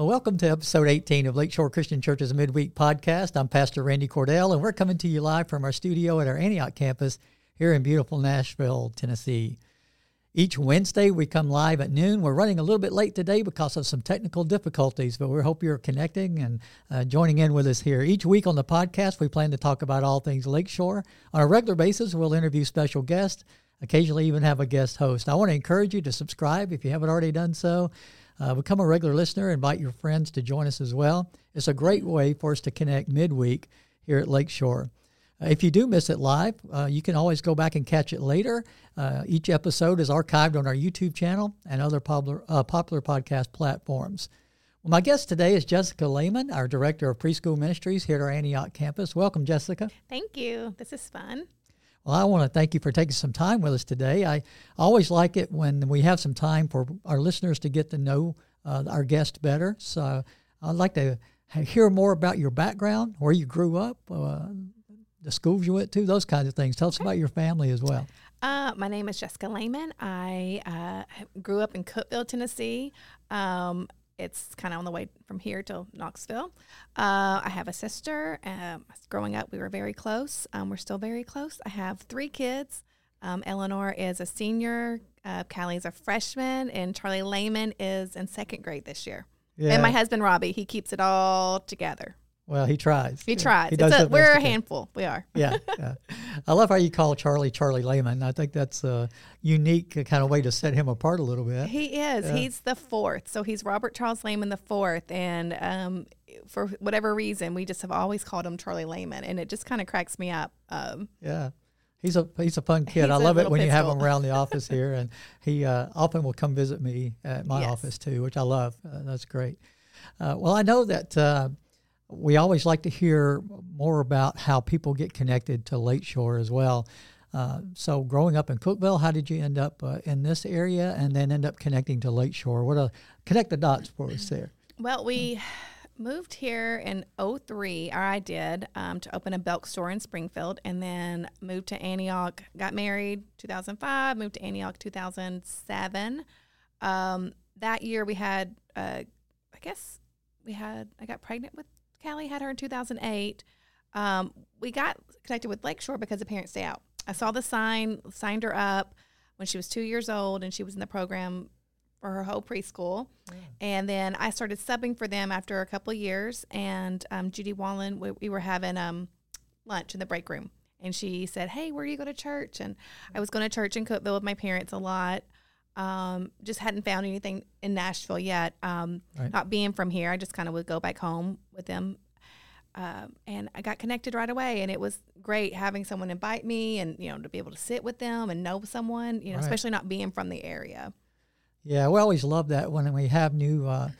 Well, welcome to episode 18 of Lakeshore Christian Church's Midweek Podcast. I'm Pastor Andy Cordell, and we're coming to you live from our studio at our Antioch campus here in beautiful Nashville, Tennessee. Each Wednesday, we come live at noon. We're running a little bit late today because of some technical difficulties, but we hope you're connecting and uh, joining in with us here. Each week on the podcast, we plan to talk about all things Lakeshore. On a regular basis, we'll interview special guests, occasionally even have a guest host. I want to encourage you to subscribe if you haven't already done so. Uh, become a regular listener. Invite your friends to join us as well. It's a great way for us to connect midweek here at Lakeshore. Uh, if you do miss it live, uh, you can always go back and catch it later. Uh, each episode is archived on our YouTube channel and other popular, uh, popular podcast platforms. Well, my guest today is Jessica Lehman, our Director of Preschool Ministries here at our Antioch campus. Welcome, Jessica. Thank you. This is fun. Well, I want to thank you for taking some time with us today. I always like it when we have some time for our listeners to get to know uh, our guest better. So I'd like to hear more about your background, where you grew up, uh, the schools you went to, those kinds of things. Tell us about your family as well. Uh, my name is Jessica Lehman. I uh, grew up in Cookeville, Tennessee. Um, it's kind of on the way from here to Knoxville. Uh, I have a sister. Um, growing up, we were very close. Um, we're still very close. I have three kids. Um, Eleanor is a senior. Uh, Callie's a freshman, and Charlie Lehman is in second grade this year. Yeah. And my husband Robbie, he keeps it all together. Well, he tries. He tries. He a, we're a handful. We are. yeah, yeah. I love how you call Charlie Charlie Lehman. I think that's a unique kind of way to set him apart a little bit. He is. Yeah. He's the fourth. So he's Robert Charles Lehman the fourth. And um, for whatever reason, we just have always called him Charlie Lehman. And it just kind of cracks me up. Um, yeah. He's a he's a fun kid. He's I love it when pistol. you have him around the office here, and he uh, often will come visit me at my yes. office too, which I love. Uh, that's great. Uh, well, I know that uh, we always like to hear more about how people get connected to Lakeshore as well. Uh, so, growing up in Cookeville, how did you end up uh, in this area, and then end up connecting to Lakeshore? What a connect the dots for us there. Well, we moved here in 03, or I did, um, to open a Belk store in Springfield, and then moved to Antioch. Got married 2005, moved to Antioch 2007. Um, that year we had, uh, I guess we had, I got pregnant with Callie, had her in 2008. Um, we got connected with Lakeshore because of Parents Day Out. I saw the sign, signed her up when she was two years old, and she was in the program for her whole preschool. Yeah. And then I started subbing for them after a couple of years. And um, Judy Wallen, we, we were having um, lunch in the break room. And she said, Hey, where do you go to church? And I was going to church in Cookeville with my parents a lot. Um, just hadn't found anything in Nashville yet. Um, right. Not being from here, I just kind of would go back home with them. Um, and I got connected right away, and it was great having someone invite me, and you know to be able to sit with them and know someone, you know, right. especially not being from the area. Yeah, we always love that when we have new uh,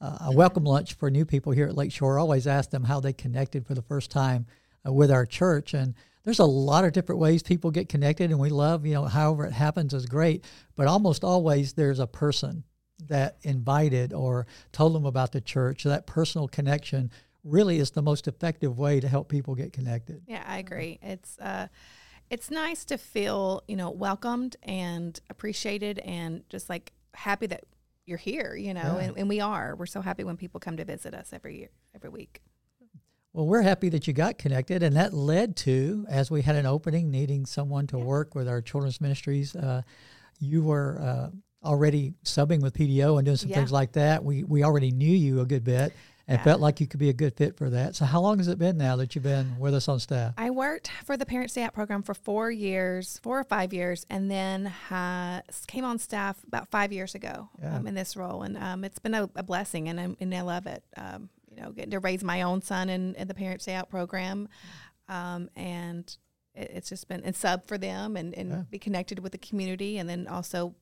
uh, a welcome lunch for new people here at Lakeshore. I always ask them how they connected for the first time uh, with our church, and there's a lot of different ways people get connected, and we love you know however it happens is great. But almost always there's a person that invited or told them about the church. So that personal connection really is the most effective way to help people get connected. Yeah, I agree. It's uh, it's nice to feel you know welcomed and appreciated, and just like happy that you're here. You know, yeah. and, and we are. We're so happy when people come to visit us every year, every week. Well, we're happy that you got connected, and that led to, as we had an opening needing someone to work with our children's ministries, uh, you were uh, already subbing with PDO and doing some yeah. things like that. We we already knew you a good bit, and yeah. felt like you could be a good fit for that. So, how long has it been now that you've been with us on staff? I worked for the Parents Day Out program for four years, four or five years, and then uh, came on staff about five years ago yeah. um, in this role. And um, it's been a, a, blessing, and, i and I love it. Um, you know, getting to raise my own son in, in the Parents Day Out program. Um, and it, it's just been and sub for them and, and yeah. be connected with the community. And then also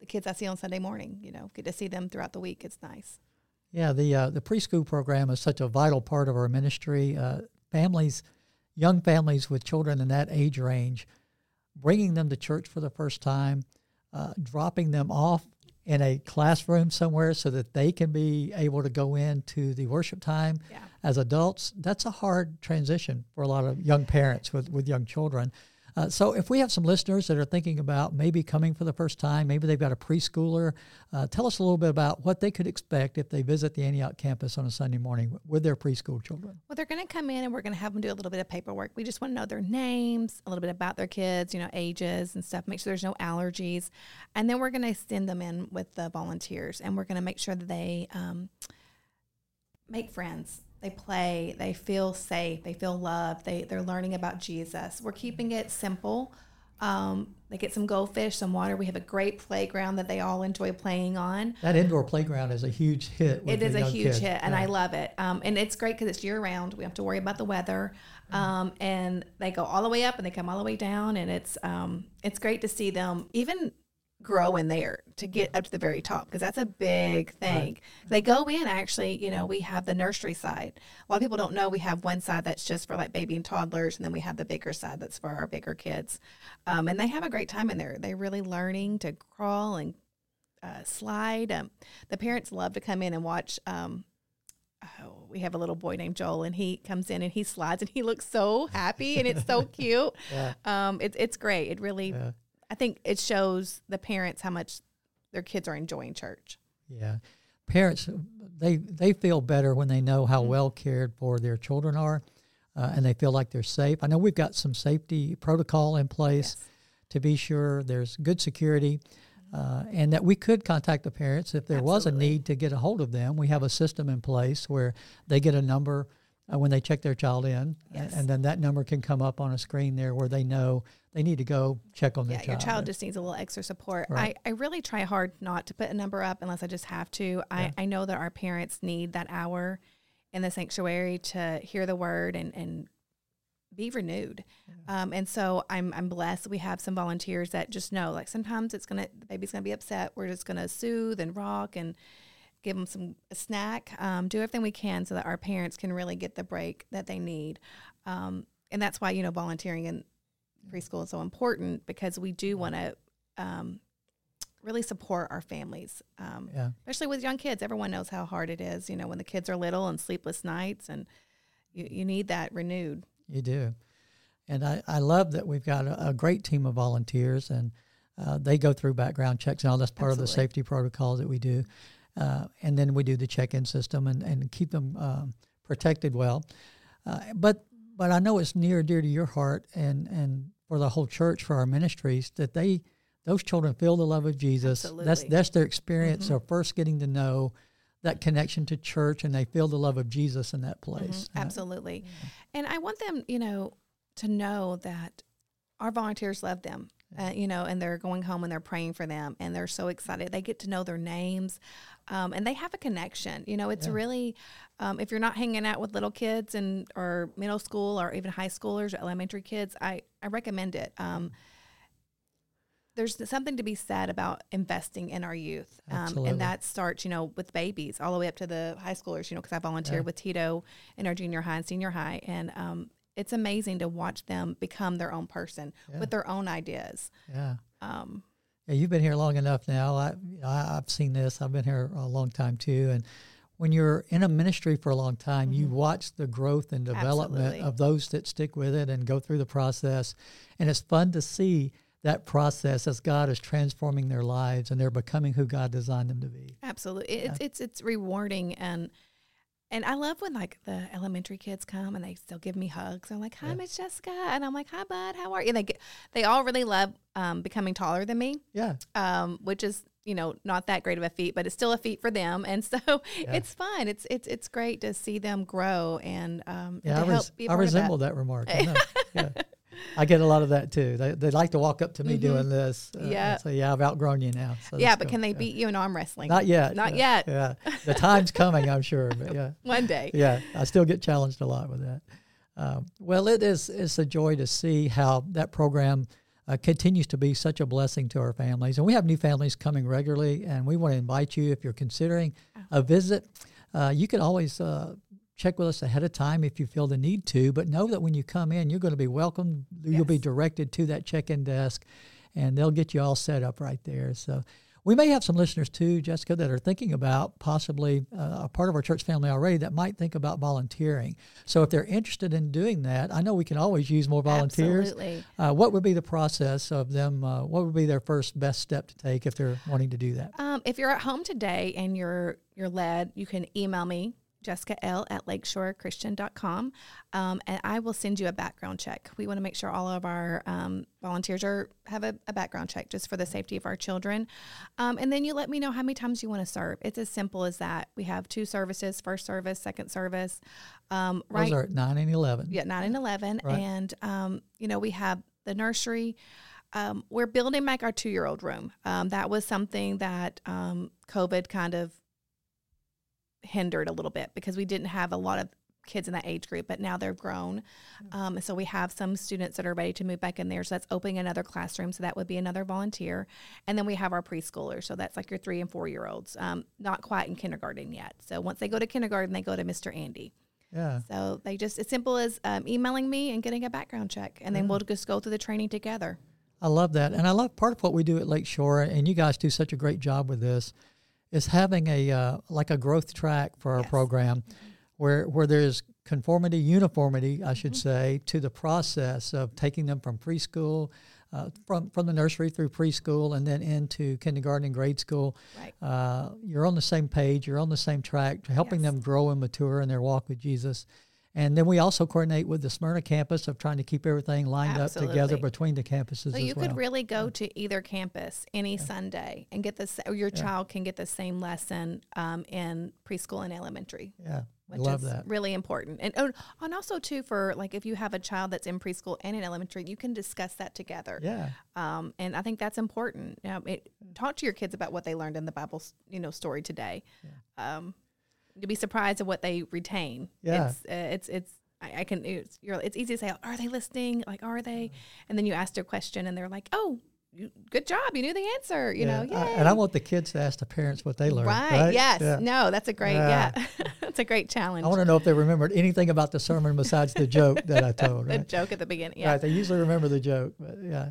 the kids I see on Sunday morning, you know, get to see them throughout the week. It's nice. Yeah, the uh, the preschool program is such a vital part of our ministry. Uh, families, young families with children in that age range, bringing them to church for the first time, uh, dropping them off in a classroom somewhere so that they can be able to go into the worship time yeah. as adults. That's a hard transition for a lot of young parents with, with young children. Uh, so, if we have some listeners that are thinking about maybe coming for the first time, maybe they've got a preschooler, uh, tell us a little bit about what they could expect if they visit the Antioch campus on a Sunday morning with their preschool children. Well, they're going to come in and we're going to have them do a little bit of paperwork. We just want to know their names, a little bit about their kids, you know, ages and stuff, make sure there's no allergies. And then we're going to send them in with the volunteers and we're going to make sure that they um, make friends they play, they feel safe, they feel loved, they, they're learning about Jesus. We're keeping it simple. Um, they get some goldfish, some water. We have a great playground that they all enjoy playing on. That indoor playground is a huge hit. It is a huge kids. hit, and yeah. I love it. Um, and it's great because it's year round. We have to worry about the weather, um, and they go all the way up and they come all the way down, and it's um, it's great to see them even grow in there to get up to the very top because that's a big thing. Right. They go in actually, you know, we have the nursery side. A lot of people don't know we have one side that's just for like baby and toddlers, and then we have the bigger side that's for our bigger kids. Um, and they have a great time in there. They're really learning to crawl and uh, slide. Um, the parents love to come in and watch. Um, oh, we have a little boy named Joel, and he comes in and he slides, and he looks so happy, and it's so cute. yeah. Um, it's it's great. It really. Yeah I think it shows the parents how much their kids are enjoying church. Yeah. Parents, they, they feel better when they know how mm-hmm. well cared for their children are uh, and they feel like they're safe. I know we've got some safety protocol in place yes. to be sure there's good security. Uh, and that we could contact the parents if there Absolutely. was a need to get a hold of them. We have a system in place where they get a number uh, when they check their child in, yes. and, and, then that number can come up on a screen there where they know they need to go check on their yeah, child. Your child just needs a little extra support. Right. I, I really try hard not to put a number up unless I just have to. Yeah. I, I know that our parents need that hour in the sanctuary to hear the word and, and be renewed. Yeah. Um, and so I'm, I'm blessed. We have some volunteers that just know, like sometimes it's going to, the baby's going to be upset. We're just going to soothe and rock and give them some a snack, um, do everything we can so that our parents can really get the break that they need. Um, and that's why, you know, volunteering in preschool is so important because we do want to um, really support our families, um, yeah. especially with young kids. Everyone knows how hard it is, you know, when the kids are little and sleepless nights, and you, you need that renewed. You do. And I, I love that we've got a, a great team of volunteers, and uh, they go through background checks and all that's part Absolutely. of the safety protocols that we do. Uh, and then we do the check-in system and, and keep them um, protected well. Uh, but but I know it's near and dear to your heart and, and for the whole church, for our ministries, that they those children feel the love of Jesus. Absolutely. That's that's their experience mm-hmm. of first getting to know that connection to church, and they feel the love of Jesus in that mm-hmm. place. Mm-hmm. Absolutely, uh, and I want them, you know, to know that our volunteers love them. Uh, you know, and they're going home and they're praying for them, and they're so excited. They get to know their names, um, and they have a connection. You know, it's yeah. really um, if you're not hanging out with little kids and or middle school or even high schoolers or elementary kids, I I recommend it. Um, there's something to be said about investing in our youth, um, and that starts, you know, with babies all the way up to the high schoolers. You know, because I volunteered yeah. with Tito in our junior high and senior high, and um, it's amazing to watch them become their own person yeah. with their own ideas. Yeah. Um, yeah, you've been here long enough now. I, I have seen this. I've been here a long time too, and when you're in a ministry for a long time, mm-hmm. you watch the growth and development Absolutely. of those that stick with it and go through the process, and it's fun to see that process as God is transforming their lives and they're becoming who God designed them to be. Absolutely, yeah. it's it's it's rewarding and and I love when like the elementary kids come and they still give me hugs. I'm like, "Hi, yeah. Miss Jessica," and I'm like, "Hi, Bud. How are you?" And they get, they all really love um, becoming taller than me. Yeah. Um, which is you know not that great of a feat, but it's still a feat for them, and so yeah. it's fun. It's it's it's great to see them grow and um, yeah. And I, res- I resemble that. that remark. yeah. I get a lot of that too. They, they like to walk up to me mm-hmm. doing this. Uh, yeah. So yeah, I've outgrown you now. So yeah, but can they yeah. beat you in arm wrestling? Not yet. Not yet. Yeah. The time's coming, I'm sure. But yeah. One day. Yeah. I still get challenged a lot with that. Um, well, it is it's a joy to see how that program uh, continues to be such a blessing to our families. And we have new families coming regularly, and we want to invite you if you're considering oh. a visit. Uh, you can always uh, check with us ahead of time if you feel the need to, but know that when you come in, you're going to be welcomed. Yes. You'll be directed to that check in desk, and they'll get you all set up right there. So, We may have some listeners too, Jessica, that are thinking about possibly uh, a part of our church family already that might think about volunteering. So if they're interested in doing that, I know we can always use more volunteers. Absolutely. Uh, what would be the process of them? Uh, what would be their first best step to take if they're wanting to do that? Um, if you're at home today and you're you're led, you can email me Jessica L at lakeshorechristian.com, um, and I will send you a background check. We want to make sure all of our um, volunteers are have a, a, background check just for the safety of our children. Um, and then you let me know how many times you want to serve. It's as simple as that. We have two services: first service, second service. Um, right, Those are nine and eleven. Yeah, nine and eleven, right. and um, you know we have the nursery. Um, we're building back our two year old room. Um, that was something that um, COVID kind of hindered a little bit because we didn't have a lot of kids in that age group, but now they're grown. Mm-hmm. Um, so we have some students that are ready to move back in there. So that's opening another classroom. So that would be another volunteer. And then we have our preschoolers. So that's like your three and four year olds, um, not quite in kindergarten yet. So once they go to kindergarten, they go to Mr. Andy. Yeah. So they just, as simple as um, emailing me and getting a background check. And then yeah. we'll just go through the training together. I love that. And I love part of what we do at Lakeshore, and you guys do such a great job with this is having a uh, like a growth track for our yes. program, where where there's conformity, uniformity, I should mm-hmm. say, to the process of taking them from preschool. Uh, from from the nursery through preschool and then into kindergarten and grade school, right. uh, you're on the same page. You're on the same track, helping yes. them grow and mature in their walk with Jesus. And then we also coordinate with the Smyrna campus of trying to keep everything lined Absolutely. up together between the campuses. So you well. could really go to either campus any yeah. Sunday and get this, or your yeah. child can get the same lesson um, in preschool and elementary. Yeah, I love that. Really important, and oh, and also too for like if you have a child that's in preschool and in elementary, you can discuss that together. Yeah. Um, and I think that's important. You know, it, talk to your kids about what they learned in the Bible, you know, story today. Yeah. Um, to be surprised at what they retain. Yeah, it's uh, it's, it's I, I, can it's you're it's easy to say are they listening like are they, and then you ask their question and they're like oh. You, good job! You knew the answer. You yeah. know, I, and I want the kids to ask the parents what they learned. Right? right? Yes. Yeah. No, that's a great. Yeah, that's a great challenge. I want to know if they remembered anything about the sermon besides the joke that I told. the right? joke at the beginning. Yeah. Right. They usually remember the joke, but yeah.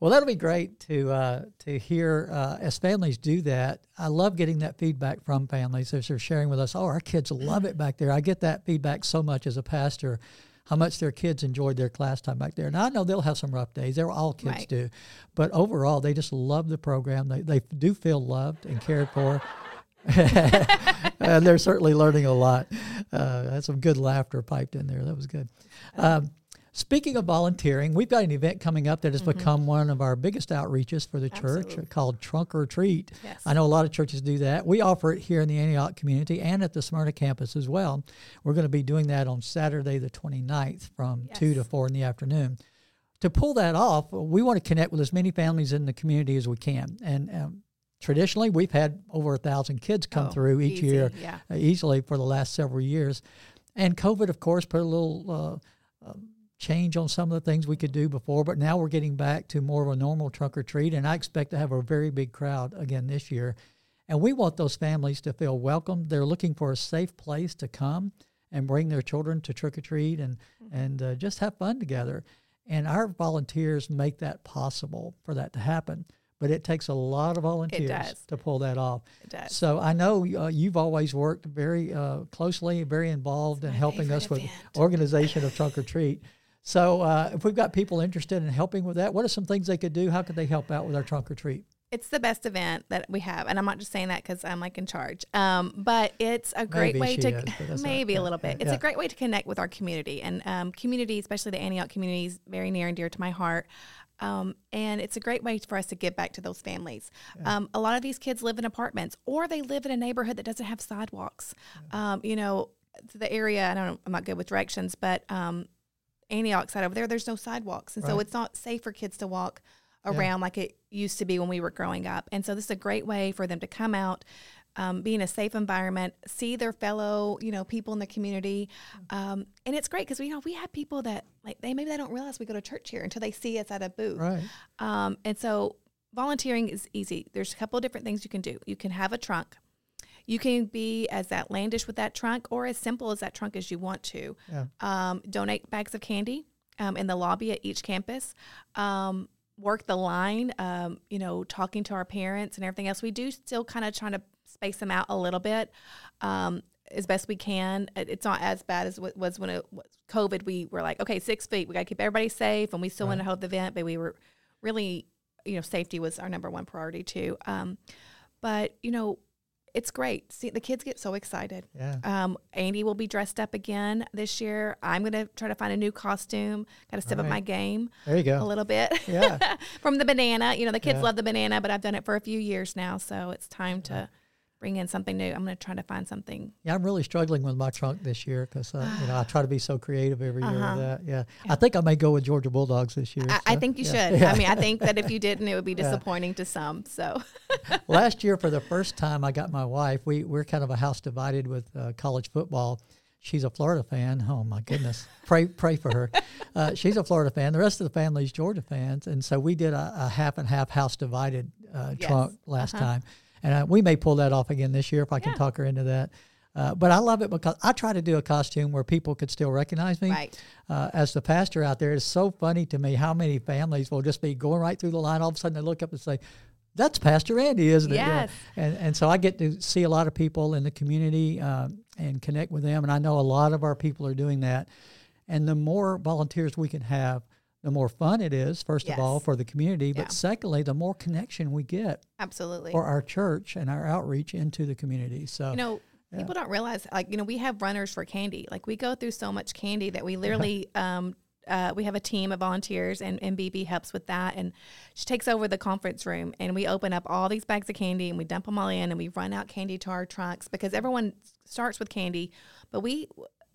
Well, that'll be great to uh, to hear uh, as families do that. I love getting that feedback from families as they're sharing with us. Oh, our kids love it back there. I get that feedback so much as a pastor, how much their kids enjoyed their class time back there. Now I know they'll have some rough days. They're all kids right. do, but overall they just love the program. They they do feel loved and cared for. and they're certainly learning a lot. Uh, had some good laughter piped in there. That was good. Um, Speaking of volunteering, we've got an event coming up that has mm-hmm. become one of our biggest outreaches for the Absolutely. church called Trunk or Treat. Yes. I know a lot of churches do that. We offer it here in the Antioch community and at the Smyrna campus as well. We're going to be doing that on Saturday, the 29th from yes. 2 to 4 in the afternoon. To pull that off, we want to connect with as many families in the community as we can. And um, traditionally, we've had over a thousand kids come oh, through each easy, year, yeah. uh, easily for the last several years. And COVID, of course, put a little. Uh, uh, change on some of the things we could do before, but now we're getting back to more of a normal trunk or treat, and I expect to have a very big crowd again this year. And we want those families to feel welcome. They're looking for a safe place to come and bring their children to trick or treat and mm-hmm. and uh, just have fun together. And our volunteers make that possible for that to happen. But it takes a lot of volunteers to pull that off. It does. So I know uh, you've always worked very uh, closely, very involved in helping us event. with organization of Trunk or Treat. So, uh, if we've got people interested in helping with that, what are some things they could do? How could they help out with our trunk or treat? It's the best event that we have, and I'm not just saying that because I'm like in charge. Um, but it's a great maybe way to is, maybe not, a little bit. It's yeah. a great way to connect with our community and um, community, especially the Antioch community, is very near and dear to my heart. Um, and it's a great way for us to give back to those families. Yeah. Um, a lot of these kids live in apartments, or they live in a neighborhood that doesn't have sidewalks. Yeah. Um, you know, the area. I don't. I'm not good with directions, but um, Antioch side over there, there's no sidewalks. And right. so it's not safe for kids to walk around yeah. like it used to be when we were growing up. And so this is a great way for them to come out, um, be in a safe environment, see their fellow, you know, people in the community. Um, and it's great because we you know we have people that like they maybe they don't realize we go to church here until they see us at a booth. Right. Um, and so volunteering is easy. There's a couple of different things you can do. You can have a trunk. You can be as outlandish with that trunk or as simple as that trunk as you want to. Yeah. Um, donate bags of candy um, in the lobby at each campus. Um, work the line, um, you know, talking to our parents and everything else. We do still kind of trying to space them out a little bit. Um, as best we can. It's not as bad as it was when it was COVID. We were like, okay, six feet. We got to keep everybody safe, and we still right. want to hold the event, but we were really, you know, safety was our number one priority too. Um, but you know, it's great. See, the kids get so excited. Yeah. Um, Andy will be dressed up again this year. I'm going to try to find a new costume. Got to step right. up my game. There you go. A little bit. Yeah. From the banana, you know, the kids yeah. love the banana, but I've done it for a few years now, so it's time to bring in something new. I'm going to try to find something. Yeah, I'm really struggling with my trunk this year because uh, you know I try to be so creative every year uh-huh. with that. Yeah. yeah. I think I may go with Georgia Bulldogs this year. I, so, I think you yeah. should. Yeah. I mean, I think that if you didn't, it would be disappointing to some. So last year, for the first time, I got my wife. We we're kind of a house divided with uh, college football. She's a Florida fan. Oh my goodness! pray pray for her. Uh, she's a Florida fan. The rest of the family's Georgia fans, and so we did a, a half and half house divided uh, yes. trunk last uh-huh. time and uh, we may pull that off again this year if I yeah. can talk her into that. Uh, but I love it because I try to do a costume where people could still recognize me. Right. Uh, as the pastor out there, it's so funny to me how many families will just be going right through the line. All of a sudden, they look up and say, "That's Pastor Andy, isn't yes. it?" And and so I get to see a lot of people in the community um, and connect with them. And I know a lot of our people are doing that. And the more volunteers we can have, the more fun it is, first yes. of all, for the community, but yeah. secondly, the more connection we get. Absolutely. For our church and our outreach into the community. So, you know, yeah. people don't realize, like, you know, we have runners for candy. Like, we go through so much candy that we literally, um, uh, we have a team of volunteers and, and BB helps with that. And she takes over the conference room and we open up all these bags of candy and we dump them all in and we run out candy to our trucks because everyone starts with candy. But we,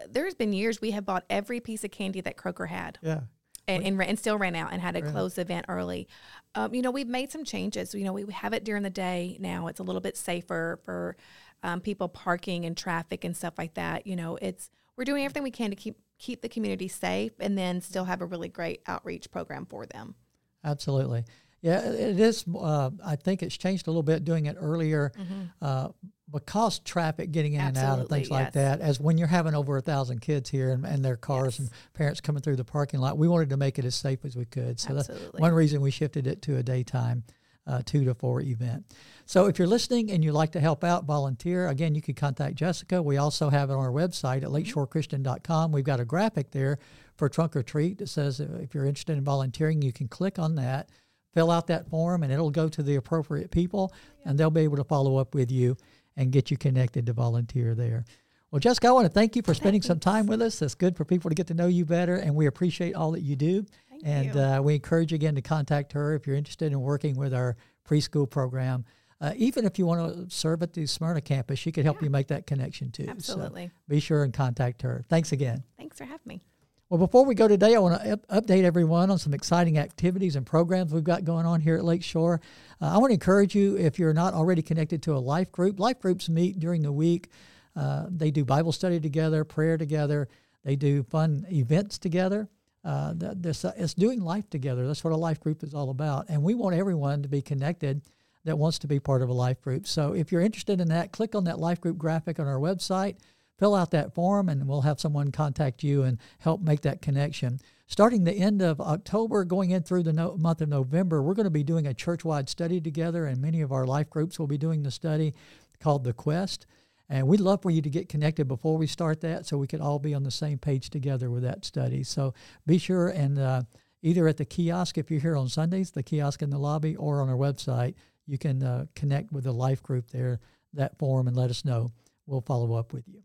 there's been years we have bought every piece of candy that Kroger had. Yeah and, and, and, still ran out and had to close the event early. Um, you know, we've made some changes. You know, we have it during the day now. It's a little bit safer for um, people parking and traffic and stuff like that. You know, it's we're doing everything we can to keep keep the community safe and then still have a really great outreach program for them. Absolutely. Yeah, it is. Uh, I think it's changed a little bit doing it earlier mm-hmm. uh, because traffic getting in Absolutely, and out and things yes. like that. As when you're having over a thousand kids here and, and their cars yes. and parents coming through the parking lot, we wanted to make it as safe as we could. So Absolutely. that's one reason we shifted it to a daytime. Uh, two to four event. So if you're listening and you'd like to help out, volunteer, again, you can contact Jessica. We also have it on our website at mm-hmm. lakeshorechristian.com. We've got a graphic there for Trunk or Treat that says if you're interested in volunteering, you can click on that fill out that form and it'll go to the appropriate people and they'll be able to follow up with you and get you connected to volunteer there. Well, Jessica, I want to thank you for spending some time with us. It's good for people to get to know you better, and we appreciate all that you do. Thank and you. Uh, we encourage you again to contact her if you're interested in working with our preschool program. Uh, even if you want to serve at the Smyrna campus, she could help yeah. you make that connection too. Absolutely. So be sure and contact her. Thanks again. Thanks for having me. Well, before we go today, I want to up- update everyone on some exciting activities and programs we've got going on here at Lakeshore. Uh, I want to encourage you, if you're not already connected to a life group, life groups meet during the week. Uh, they do Bible study together, prayer together. They do fun events together. Uh, this, uh, it's doing life together. That's what a life group is all about. And we want everyone to be connected that wants to be part of a life group. So if you're interested in that, click on that life group graphic on our website fill out that form and we'll have someone contact you and help make that connection. Starting the end of October, going in through the no- month of November, we're going to be doing a church wide study together, and many of our life groups will be doing the study called The Quest. And we'd love for you to get connected before we start that so we could all be on the same page together with that study. So be sure and uh, either at the kiosk, if you're here on Sundays, the kiosk in the lobby, or on our website, you can uh, connect with the life group there, that form, and let us know. We'll follow up with you.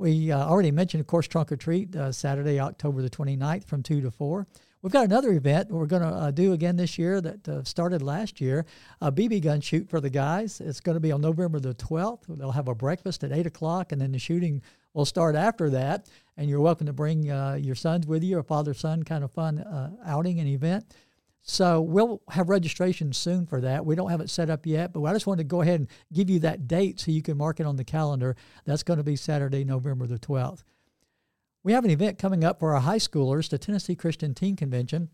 We uh, already mentioned, of course, Trunk or Treat, uh, Saturday, October the 29th from 2 to 4. We've got another event we're going to uh, do again this year that uh, started last year, a BB gun shoot for the guys. It's going to be on November the 12th. They'll have a breakfast at 8 o'clock, and then the shooting will start after that. And you're welcome to bring uh, your sons with you, a father-son kind of fun uh, outing and event. So we'll have registration soon for that. We don't have it set up yet, but I just wanted to go ahead and give you that date so you can mark it on the calendar. That's going to be Saturday, November the 12th. We have an event coming up for our high schoolers, the Tennessee Christian Teen Convention.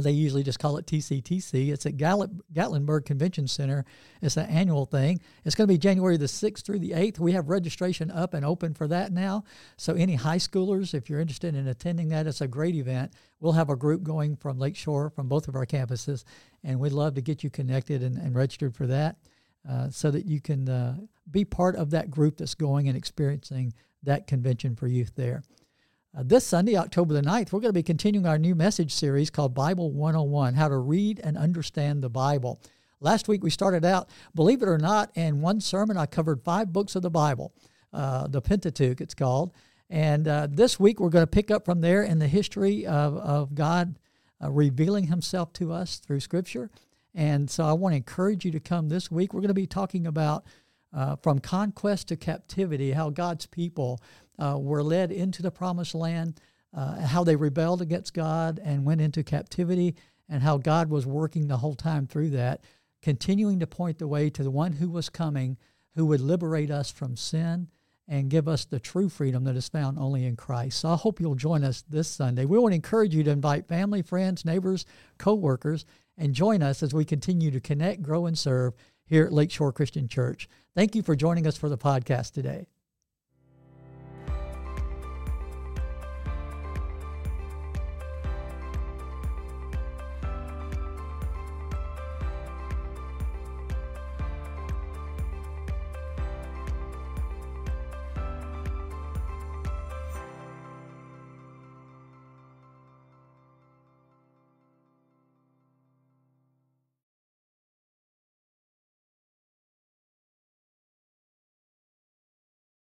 They usually just call it TCTC. It's at Gatlinburg Convention Center. It's an annual thing. It's going to be January the 6th through the 8th. We have registration up and open for that now. So, any high schoolers, if you're interested in attending that, it's a great event. We'll have a group going from Lakeshore, from both of our campuses, and we'd love to get you connected and, and registered for that uh, so that you can uh, be part of that group that's going and experiencing that convention for youth there. Uh, this Sunday, October the 9th, we're going to be continuing our new message series called Bible 101 How to Read and Understand the Bible. Last week we started out, believe it or not, in one sermon I covered five books of the Bible, uh, the Pentateuch, it's called. And uh, this week we're going to pick up from there in the history of, of God uh, revealing himself to us through Scripture. And so I want to encourage you to come this week. We're going to be talking about uh, from conquest to captivity, how God's people uh, were led into the promised land, uh, how they rebelled against God and went into captivity, and how God was working the whole time through that, continuing to point the way to the one who was coming, who would liberate us from sin and give us the true freedom that is found only in Christ. So I hope you'll join us this Sunday. We want to encourage you to invite family, friends, neighbors, co-workers, and join us as we continue to connect, grow, and serve here at Lakeshore Christian Church. Thank you for joining us for the podcast today.